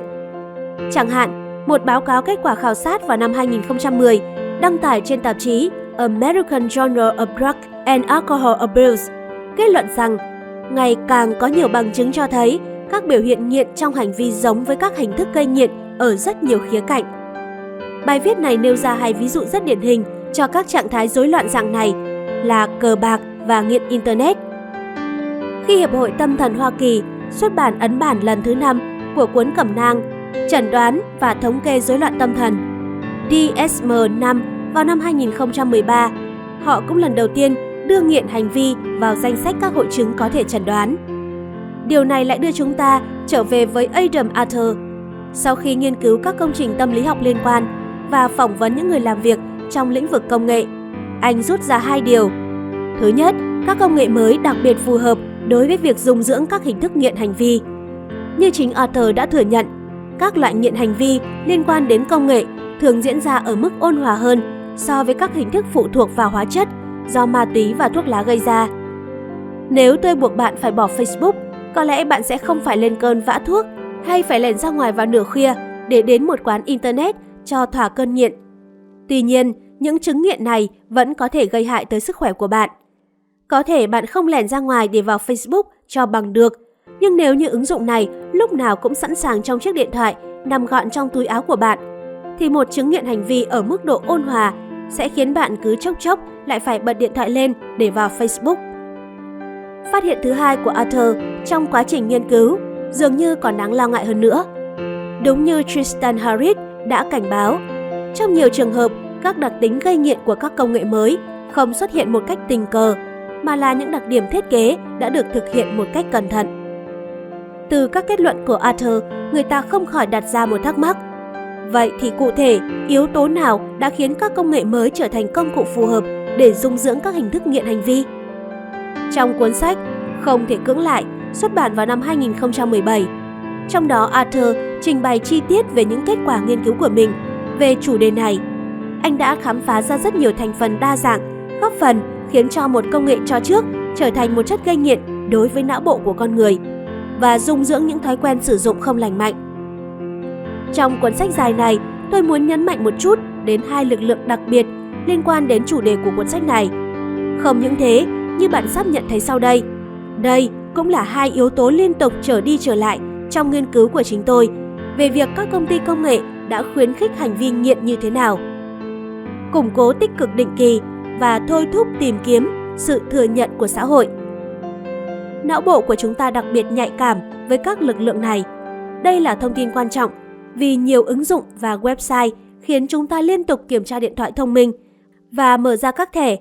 Chẳng hạn, một báo cáo kết quả khảo sát vào năm 2010 đăng tải trên tạp chí American Journal of Drug and Alcohol Abuse kết luận rằng, ngày càng có nhiều bằng chứng cho thấy các biểu hiện nghiện trong hành vi giống với các hình thức gây nghiện ở rất nhiều khía cạnh. Bài viết này nêu ra hai ví dụ rất điển hình cho các trạng thái rối loạn dạng này là cờ bạc và nghiện Internet. Khi Hiệp hội Tâm thần Hoa Kỳ xuất bản ấn bản lần thứ 5 của cuốn cẩm nang, Chẩn đoán và thống kê rối loạn tâm thần DSM-5 vào năm 2013, họ cũng lần đầu tiên đưa nghiện hành vi vào danh sách các hội chứng có thể chẩn đoán. Điều này lại đưa chúng ta trở về với Adam Arthur. Sau khi nghiên cứu các công trình tâm lý học liên quan và phỏng vấn những người làm việc trong lĩnh vực công nghệ, anh rút ra hai điều. Thứ nhất, các công nghệ mới đặc biệt phù hợp đối với việc dung dưỡng các hình thức nghiện hành vi. Như chính Arthur đã thừa nhận, các loại nghiện hành vi liên quan đến công nghệ thường diễn ra ở mức ôn hòa hơn so với các hình thức phụ thuộc vào hóa chất do ma túy và thuốc lá gây ra. Nếu tôi buộc bạn phải bỏ Facebook, có lẽ bạn sẽ không phải lên cơn vã thuốc hay phải lẻn ra ngoài vào nửa khuya để đến một quán Internet cho thỏa cơn nghiện. Tuy nhiên, những chứng nghiện này vẫn có thể gây hại tới sức khỏe của bạn. Có thể bạn không lẻn ra ngoài để vào Facebook cho bằng được, nhưng nếu như ứng dụng này lúc nào cũng sẵn sàng trong chiếc điện thoại nằm gọn trong túi áo của bạn, thì một chứng nghiện hành vi ở mức độ ôn hòa sẽ khiến bạn cứ chốc chốc lại phải bật điện thoại lên để vào Facebook. Phát hiện thứ hai của Arthur trong quá trình nghiên cứu dường như còn đáng lo ngại hơn nữa. Đúng như Tristan Harris đã cảnh báo, trong nhiều trường hợp, các đặc tính gây nghiện của các công nghệ mới không xuất hiện một cách tình cờ, mà là những đặc điểm thiết kế đã được thực hiện một cách cẩn thận. Từ các kết luận của Arthur, người ta không khỏi đặt ra một thắc mắc. Vậy thì cụ thể, yếu tố nào đã khiến các công nghệ mới trở thành công cụ phù hợp để dung dưỡng các hình thức nghiện hành vi? Trong cuốn sách Không thể cưỡng lại, xuất bản vào năm 2017, trong đó Arthur trình bày chi tiết về những kết quả nghiên cứu của mình về chủ đề này. Anh đã khám phá ra rất nhiều thành phần đa dạng, góp phần khiến cho một công nghệ cho trước trở thành một chất gây nghiện đối với não bộ của con người và dung dưỡng những thói quen sử dụng không lành mạnh. Trong cuốn sách dài này, tôi muốn nhấn mạnh một chút đến hai lực lượng đặc biệt liên quan đến chủ đề của cuốn sách này. Không những thế, như bạn sắp nhận thấy sau đây, đây cũng là hai yếu tố liên tục trở đi trở lại trong nghiên cứu của chính tôi về việc các công ty công nghệ đã khuyến khích hành vi nghiện như thế nào. Củng cố tích cực định kỳ và thôi thúc tìm kiếm sự thừa nhận của xã hội. Não bộ của chúng ta đặc biệt nhạy cảm với các lực lượng này. Đây là thông tin quan trọng vì nhiều ứng dụng và website khiến chúng ta liên tục kiểm tra điện thoại thông minh và mở ra các thẻ.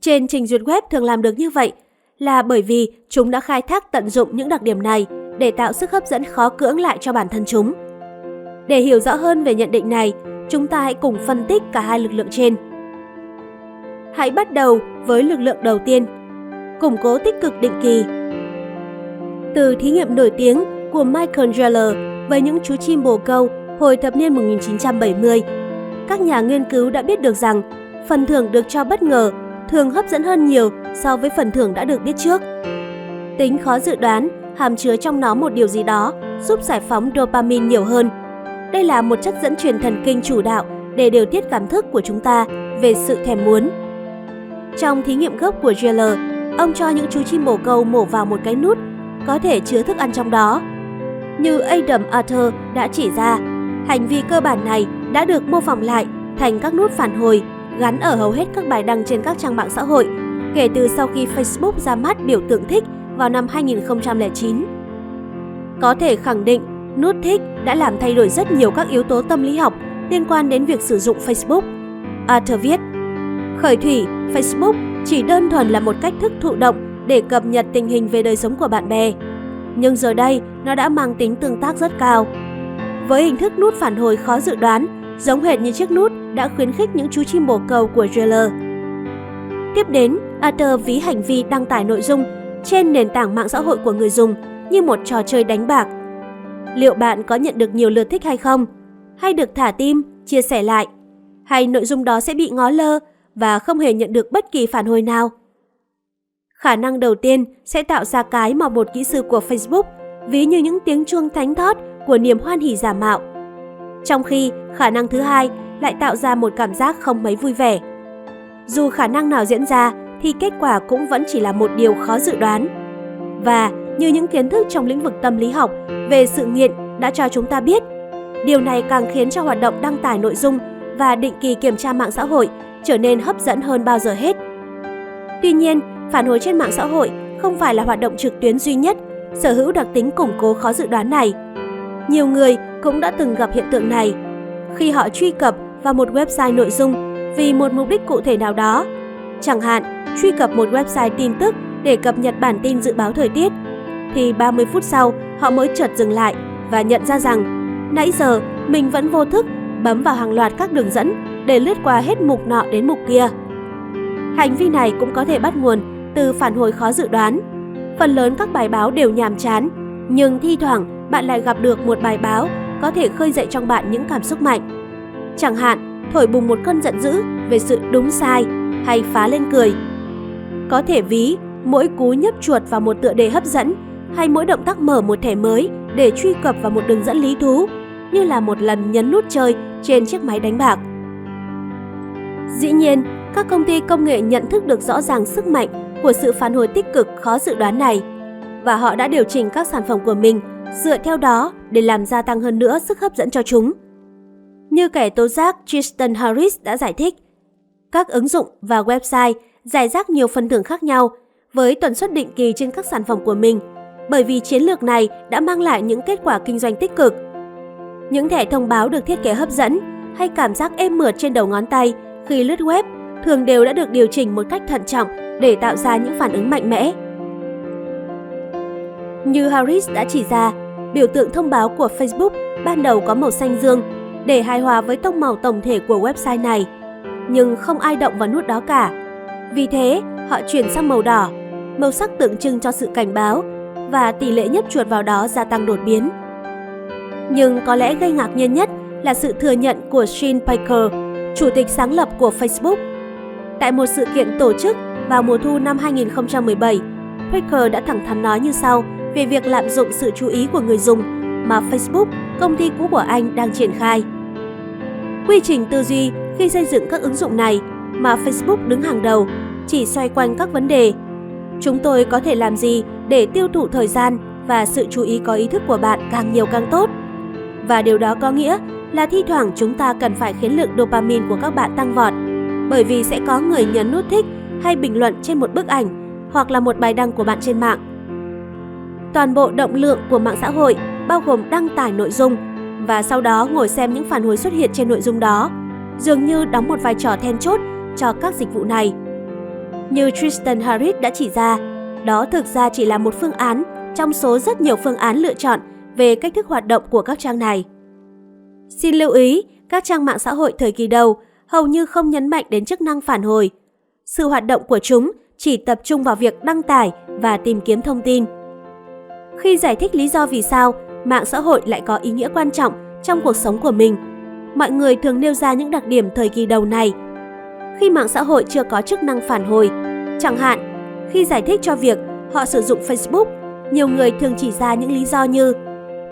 Trên trình duyệt web thường làm được như vậy là bởi vì chúng đã khai thác tận dụng những đặc điểm này để tạo sức hấp dẫn khó cưỡng lại cho bản thân chúng. Để hiểu rõ hơn về nhận định này, chúng ta hãy cùng phân tích cả hai lực lượng trên. Hãy bắt đầu với lực lượng đầu tiên, củng cố tích cực định kỳ. Từ thí nghiệm nổi tiếng của Michael Geller với những chú chim bồ câu hồi thập niên 1970, các nhà nghiên cứu đã biết được rằng phần thưởng được cho bất ngờ thường hấp dẫn hơn nhiều so với phần thưởng đã được biết trước. Tính khó dự đoán hàm chứa trong nó một điều gì đó giúp giải phóng dopamine nhiều hơn. Đây là một chất dẫn truyền thần kinh chủ đạo để điều tiết cảm thức của chúng ta về sự thèm muốn. Trong thí nghiệm gốc của Geller, ông cho những chú chim bồ câu mổ vào một cái nút có thể chứa thức ăn trong đó. Như Adam Arthur đã chỉ ra, hành vi cơ bản này đã được mô phỏng lại thành các nút phản hồi gắn ở hầu hết các bài đăng trên các trang mạng xã hội kể từ sau khi Facebook ra mắt biểu tượng thích vào năm 2009. Có thể khẳng định, nút thích đã làm thay đổi rất nhiều các yếu tố tâm lý học liên quan đến việc sử dụng Facebook. Arthur viết, Khởi thủy, Facebook chỉ đơn thuần là một cách thức thụ động để cập nhật tình hình về đời sống của bạn bè. Nhưng giờ đây, nó đã mang tính tương tác rất cao. Với hình thức nút phản hồi khó dự đoán, giống hệt như chiếc nút đã khuyến khích những chú chim bồ câu của Geller. Tiếp đến, Arthur ví hành vi đăng tải nội dung trên nền tảng mạng xã hội của người dùng như một trò chơi đánh bạc. Liệu bạn có nhận được nhiều lượt thích hay không? Hay được thả tim, chia sẻ lại? Hay nội dung đó sẽ bị ngó lơ và không hề nhận được bất kỳ phản hồi nào? Khả năng đầu tiên sẽ tạo ra cái mà một kỹ sư của Facebook ví như những tiếng chuông thánh thót của niềm hoan hỉ giả mạo. Trong khi khả năng thứ hai lại tạo ra một cảm giác không mấy vui vẻ. Dù khả năng nào diễn ra thì kết quả cũng vẫn chỉ là một điều khó dự đoán. Và như những kiến thức trong lĩnh vực tâm lý học về sự nghiện đã cho chúng ta biết, điều này càng khiến cho hoạt động đăng tải nội dung và định kỳ kiểm tra mạng xã hội trở nên hấp dẫn hơn bao giờ hết. Tuy nhiên, phản hồi trên mạng xã hội không phải là hoạt động trực tuyến duy nhất sở hữu đặc tính củng cố khó dự đoán này. Nhiều người cũng đã từng gặp hiện tượng này khi họ truy cập vào một website nội dung vì một mục đích cụ thể nào đó. Chẳng hạn, truy cập một website tin tức để cập nhật bản tin dự báo thời tiết, thì 30 phút sau họ mới chợt dừng lại và nhận ra rằng nãy giờ mình vẫn vô thức bấm vào hàng loạt các đường dẫn để lướt qua hết mục nọ đến mục kia. Hành vi này cũng có thể bắt nguồn từ phản hồi khó dự đoán. Phần lớn các bài báo đều nhàm chán, nhưng thi thoảng bạn lại gặp được một bài báo có thể khơi dậy trong bạn những cảm xúc mạnh. Chẳng hạn, thổi bùng một cơn giận dữ về sự đúng sai hay phá lên cười. Có thể ví mỗi cú nhấp chuột vào một tựa đề hấp dẫn hay mỗi động tác mở một thẻ mới để truy cập vào một đường dẫn lý thú như là một lần nhấn nút chơi trên chiếc máy đánh bạc. Dĩ nhiên, các công ty công nghệ nhận thức được rõ ràng sức mạnh của sự phản hồi tích cực khó dự đoán này và họ đã điều chỉnh các sản phẩm của mình dựa theo đó để làm gia tăng hơn nữa sức hấp dẫn cho chúng. Như kẻ tố giác Tristan Harris đã giải thích, các ứng dụng và website giải rác nhiều phần thưởng khác nhau với tần suất định kỳ trên các sản phẩm của mình bởi vì chiến lược này đã mang lại những kết quả kinh doanh tích cực. Những thẻ thông báo được thiết kế hấp dẫn hay cảm giác êm mượt trên đầu ngón tay khi lướt web thường đều đã được điều chỉnh một cách thận trọng để tạo ra những phản ứng mạnh mẽ. Như Harris đã chỉ ra, biểu tượng thông báo của Facebook ban đầu có màu xanh dương để hài hòa với tông màu tổng thể của website này. Nhưng không ai động vào nút đó cả. Vì thế, họ chuyển sang màu đỏ, màu sắc tượng trưng cho sự cảnh báo và tỷ lệ nhấp chuột vào đó gia tăng đột biến. Nhưng có lẽ gây ngạc nhiên nhất là sự thừa nhận của Sean Piker, chủ tịch sáng lập của Facebook. Tại một sự kiện tổ chức vào mùa thu năm 2017, Piker đã thẳng thắn nói như sau về việc lạm dụng sự chú ý của người dùng mà Facebook, công ty cũ của anh đang triển khai. Quy trình tư duy khi xây dựng các ứng dụng này mà Facebook đứng hàng đầu chỉ xoay quanh các vấn đề. Chúng tôi có thể làm gì để tiêu thụ thời gian và sự chú ý có ý thức của bạn càng nhiều càng tốt? Và điều đó có nghĩa là thi thoảng chúng ta cần phải khiến lượng dopamine của các bạn tăng vọt bởi vì sẽ có người nhấn nút thích hay bình luận trên một bức ảnh hoặc là một bài đăng của bạn trên mạng. Toàn bộ động lượng của mạng xã hội bao gồm đăng tải nội dung và sau đó ngồi xem những phản hồi xuất hiện trên nội dung đó, dường như đóng một vai trò then chốt cho các dịch vụ này. Như Tristan Harris đã chỉ ra, đó thực ra chỉ là một phương án trong số rất nhiều phương án lựa chọn về cách thức hoạt động của các trang này. Xin lưu ý, các trang mạng xã hội thời kỳ đầu hầu như không nhấn mạnh đến chức năng phản hồi. Sự hoạt động của chúng chỉ tập trung vào việc đăng tải và tìm kiếm thông tin. Khi giải thích lý do vì sao mạng xã hội lại có ý nghĩa quan trọng trong cuộc sống của mình, mọi người thường nêu ra những đặc điểm thời kỳ đầu này. Khi mạng xã hội chưa có chức năng phản hồi, chẳng hạn, khi giải thích cho việc họ sử dụng Facebook, nhiều người thường chỉ ra những lý do như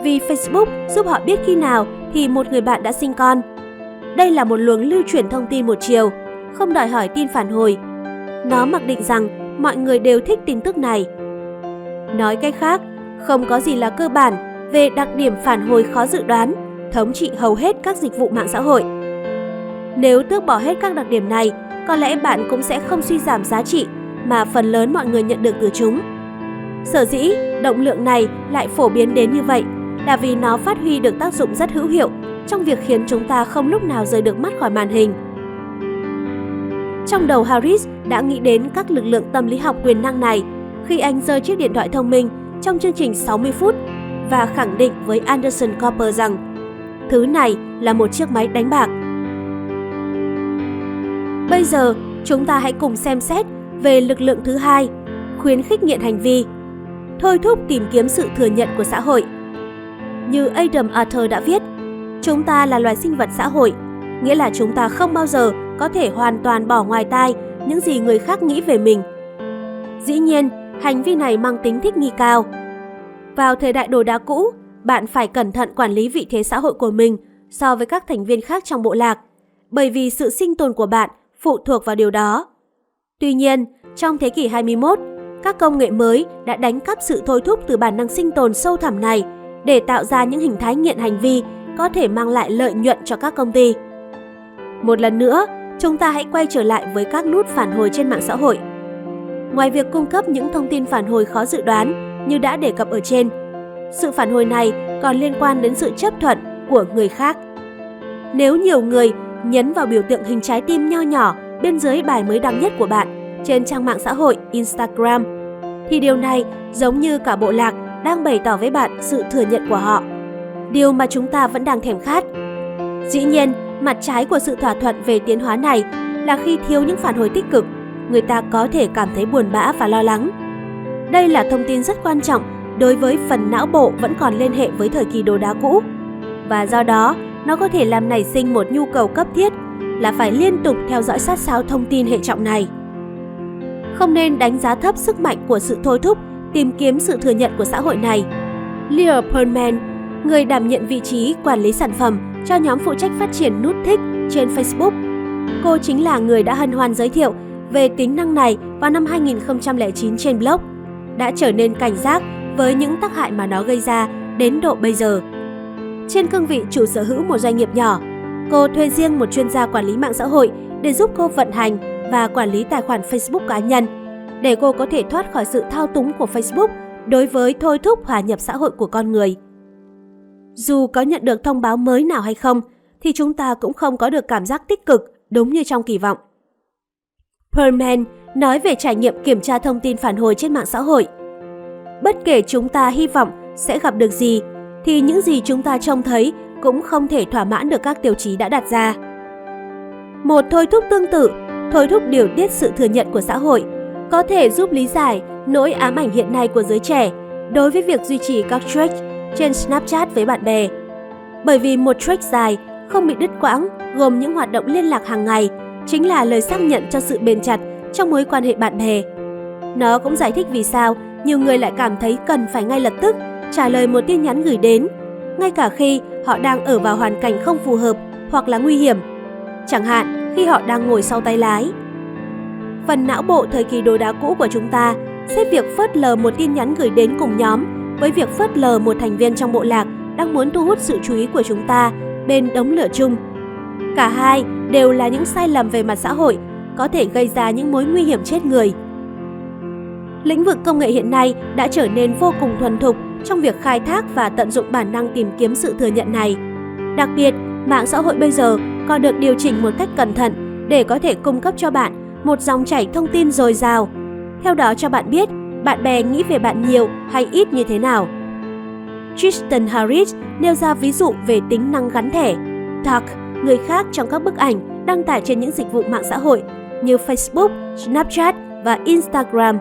vì Facebook giúp họ biết khi nào thì một người bạn đã sinh con. Đây là một luồng lưu chuyển thông tin một chiều, không đòi hỏi tin phản hồi. Nó mặc định rằng mọi người đều thích tin tức này. Nói cách khác, không có gì là cơ bản về đặc điểm phản hồi khó dự đoán, thống trị hầu hết các dịch vụ mạng xã hội. Nếu tước bỏ hết các đặc điểm này, có lẽ bạn cũng sẽ không suy giảm giá trị mà phần lớn mọi người nhận được từ chúng. Sở dĩ, động lượng này lại phổ biến đến như vậy là vì nó phát huy được tác dụng rất hữu hiệu trong việc khiến chúng ta không lúc nào rời được mắt khỏi màn hình. Trong đầu Harris đã nghĩ đến các lực lượng tâm lý học quyền năng này khi anh rơi chiếc điện thoại thông minh trong chương trình 60 phút và khẳng định với Anderson Cooper rằng thứ này là một chiếc máy đánh bạc. Bây giờ, chúng ta hãy cùng xem xét về lực lượng thứ hai, khuyến khích nghiện hành vi, thôi thúc tìm kiếm sự thừa nhận của xã hội. Như Adam Arthur đã viết, chúng ta là loài sinh vật xã hội, nghĩa là chúng ta không bao giờ có thể hoàn toàn bỏ ngoài tai những gì người khác nghĩ về mình. Dĩ nhiên, hành vi này mang tính thích nghi cao. Vào thời đại đồ đá cũ, bạn phải cẩn thận quản lý vị thế xã hội của mình so với các thành viên khác trong bộ lạc, bởi vì sự sinh tồn của bạn phụ thuộc vào điều đó. Tuy nhiên, trong thế kỷ 21, các công nghệ mới đã đánh cắp sự thôi thúc từ bản năng sinh tồn sâu thẳm này để tạo ra những hình thái nghiện hành vi có thể mang lại lợi nhuận cho các công ty. Một lần nữa, chúng ta hãy quay trở lại với các nút phản hồi trên mạng xã hội. Ngoài việc cung cấp những thông tin phản hồi khó dự đoán như đã đề cập ở trên, sự phản hồi này còn liên quan đến sự chấp thuận của người khác. Nếu nhiều người nhấn vào biểu tượng hình trái tim nho nhỏ bên dưới bài mới đăng nhất của bạn trên trang mạng xã hội Instagram, thì điều này giống như cả bộ lạc đang bày tỏ với bạn sự thừa nhận của họ. Điều mà chúng ta vẫn đang thèm khát. Dĩ nhiên, mặt trái của sự thỏa thuận về tiến hóa này là khi thiếu những phản hồi tích cực, người ta có thể cảm thấy buồn bã và lo lắng. Đây là thông tin rất quan trọng đối với phần não bộ vẫn còn liên hệ với thời kỳ đồ đá cũ. Và do đó, nó có thể làm nảy sinh một nhu cầu cấp thiết là phải liên tục theo dõi sát sao thông tin hệ trọng này. Không nên đánh giá thấp sức mạnh của sự thôi thúc tìm kiếm sự thừa nhận của xã hội này. Leah Perlman, người đảm nhận vị trí quản lý sản phẩm cho nhóm phụ trách phát triển nút thích trên Facebook. Cô chính là người đã hân hoan giới thiệu về tính năng này vào năm 2009 trên blog, đã trở nên cảnh giác với những tác hại mà nó gây ra đến độ bây giờ. Trên cương vị chủ sở hữu một doanh nghiệp nhỏ, cô thuê riêng một chuyên gia quản lý mạng xã hội để giúp cô vận hành và quản lý tài khoản Facebook cá nhân để cô có thể thoát khỏi sự thao túng của Facebook đối với thôi thúc hòa nhập xã hội của con người. Dù có nhận được thông báo mới nào hay không, thì chúng ta cũng không có được cảm giác tích cực đúng như trong kỳ vọng. Perlman nói về trải nghiệm kiểm tra thông tin phản hồi trên mạng xã hội. Bất kể chúng ta hy vọng sẽ gặp được gì, thì những gì chúng ta trông thấy cũng không thể thỏa mãn được các tiêu chí đã đặt ra. Một thôi thúc tương tự, thôi thúc điều tiết sự thừa nhận của xã hội, có thể giúp lý giải nỗi ám ảnh hiện nay của giới trẻ đối với việc duy trì các stretch trên Snapchat với bạn bè. Bởi vì một track dài không bị đứt quãng gồm những hoạt động liên lạc hàng ngày chính là lời xác nhận cho sự bền chặt trong mối quan hệ bạn bè. Nó cũng giải thích vì sao nhiều người lại cảm thấy cần phải ngay lập tức trả lời một tin nhắn gửi đến, ngay cả khi họ đang ở vào hoàn cảnh không phù hợp hoặc là nguy hiểm. Chẳng hạn khi họ đang ngồi sau tay lái. Phần não bộ thời kỳ đồ đá cũ của chúng ta xếp việc phớt lờ một tin nhắn gửi đến cùng nhóm với việc phớt lờ một thành viên trong bộ lạc đang muốn thu hút sự chú ý của chúng ta bên đống lửa chung. Cả hai đều là những sai lầm về mặt xã hội, có thể gây ra những mối nguy hiểm chết người. Lĩnh vực công nghệ hiện nay đã trở nên vô cùng thuần thục trong việc khai thác và tận dụng bản năng tìm kiếm sự thừa nhận này. Đặc biệt, mạng xã hội bây giờ còn được điều chỉnh một cách cẩn thận để có thể cung cấp cho bạn một dòng chảy thông tin dồi dào. Theo đó cho bạn biết bạn bè nghĩ về bạn nhiều hay ít như thế nào. Tristan Harris nêu ra ví dụ về tính năng gắn thẻ. Tag, người khác trong các bức ảnh đăng tải trên những dịch vụ mạng xã hội như Facebook, Snapchat và Instagram.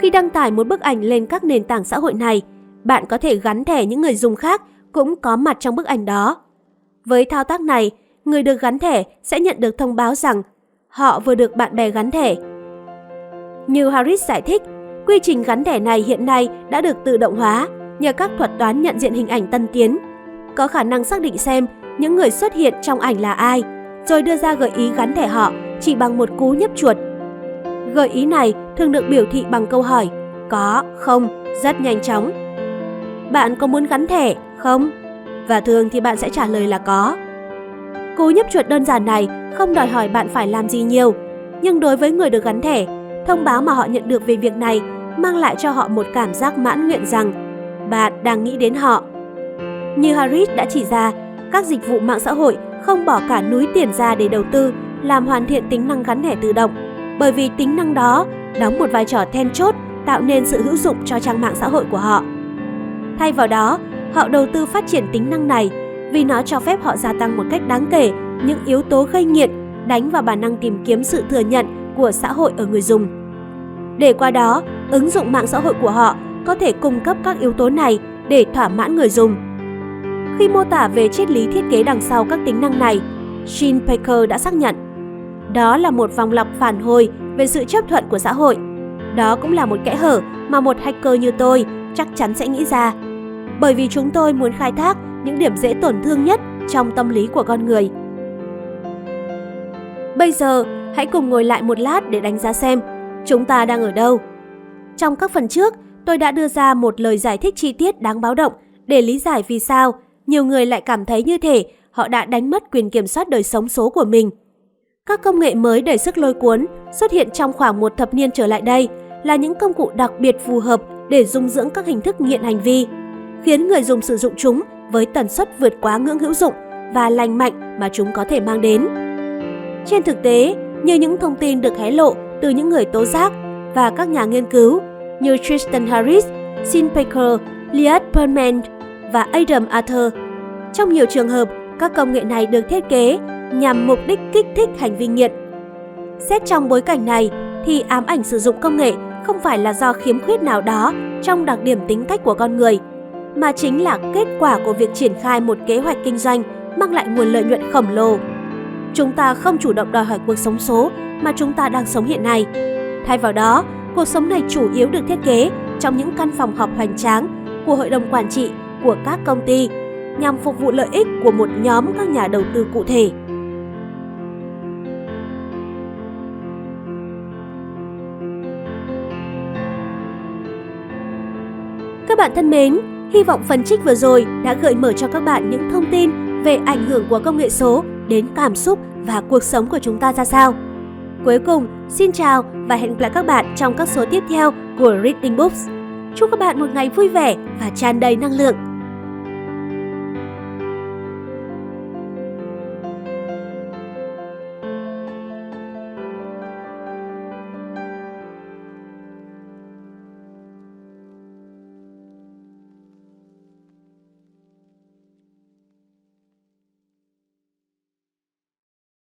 Khi đăng tải một bức ảnh lên các nền tảng xã hội này, bạn có thể gắn thẻ những người dùng khác cũng có mặt trong bức ảnh đó. Với thao tác này, người được gắn thẻ sẽ nhận được thông báo rằng họ vừa được bạn bè gắn thẻ. Như Harris giải thích, quy trình gắn thẻ này hiện nay đã được tự động hóa nhờ các thuật toán nhận diện hình ảnh tân tiến, có khả năng xác định xem những người xuất hiện trong ảnh là ai, rồi đưa ra gợi ý gắn thẻ họ chỉ bằng một cú nhấp chuột. Gợi ý này thường được biểu thị bằng câu hỏi có, không, rất nhanh chóng. Bạn có muốn gắn thẻ, không? Và thường thì bạn sẽ trả lời là có. Cú nhấp chuột đơn giản này không đòi hỏi bạn phải làm gì nhiều, nhưng đối với người được gắn thẻ, thông báo mà họ nhận được về việc này mang lại cho họ một cảm giác mãn nguyện rằng bạn đang nghĩ đến họ. Như Harris đã chỉ ra, các dịch vụ mạng xã hội không bỏ cả núi tiền ra để đầu tư làm hoàn thiện tính năng gắn thẻ tự động, bởi vì tính năng đó đóng một vai trò then chốt tạo nên sự hữu dụng cho trang mạng xã hội của họ. Thay vào đó, họ đầu tư phát triển tính năng này vì nó cho phép họ gia tăng một cách đáng kể những yếu tố gây nghiện đánh vào bản năng tìm kiếm sự thừa nhận của xã hội ở người dùng. Để qua đó, ứng dụng mạng xã hội của họ có thể cung cấp các yếu tố này để thỏa mãn người dùng. Khi mô tả về triết lý thiết kế đằng sau các tính năng này, Sean Baker đã xác nhận đó là một vòng lặp phản hồi về sự chấp thuận của xã hội. Đó cũng là một kẽ hở mà một hacker như tôi chắc chắn sẽ nghĩ ra. Bởi vì chúng tôi muốn khai thác những điểm dễ tổn thương nhất trong tâm lý của con người. Bây giờ, hãy cùng ngồi lại một lát để đánh giá xem chúng ta đang ở đâu. Trong các phần trước, tôi đã đưa ra một lời giải thích chi tiết đáng báo động để lý giải vì sao nhiều người lại cảm thấy như thể họ đã đánh mất quyền kiểm soát đời sống số của mình. Các công nghệ mới đầy sức lôi cuốn xuất hiện trong khoảng một thập niên trở lại đây là những công cụ đặc biệt phù hợp để dung dưỡng các hình thức nghiện hành vi, khiến người dùng sử dụng chúng với tần suất vượt quá ngưỡng hữu dụng và lành mạnh mà chúng có thể mang đến. Trên thực tế, như những thông tin được hé lộ từ những người tố giác và các nhà nghiên cứu như Tristan Harris, Sean Baker, Liat Perman và Adam Arthur. Trong nhiều trường hợp, các công nghệ này được thiết kế nhằm mục đích kích thích hành vi nghiện. Xét trong bối cảnh này, thì ám ảnh sử dụng công nghệ không phải là do khiếm khuyết nào đó trong đặc điểm tính cách của con người, mà chính là kết quả của việc triển khai một kế hoạch kinh doanh mang lại nguồn lợi nhuận khổng lồ. Chúng ta không chủ động đòi hỏi cuộc sống số mà chúng ta đang sống hiện nay. Thay vào đó, cuộc sống này chủ yếu được thiết kế trong những căn phòng họp hoành tráng của hội đồng quản trị của các công ty nhằm phục vụ lợi ích của một nhóm các nhà đầu tư cụ thể. Các bạn thân mến, hy vọng phần trích vừa rồi đã gợi mở cho các bạn những thông tin về ảnh hưởng của công nghệ số đến cảm xúc và cuộc sống của chúng ta ra sao. Cuối cùng, xin chào và hẹn gặp lại các bạn trong các số tiếp theo của Reading Books. Chúc các bạn một ngày vui vẻ và tràn đầy năng lượng.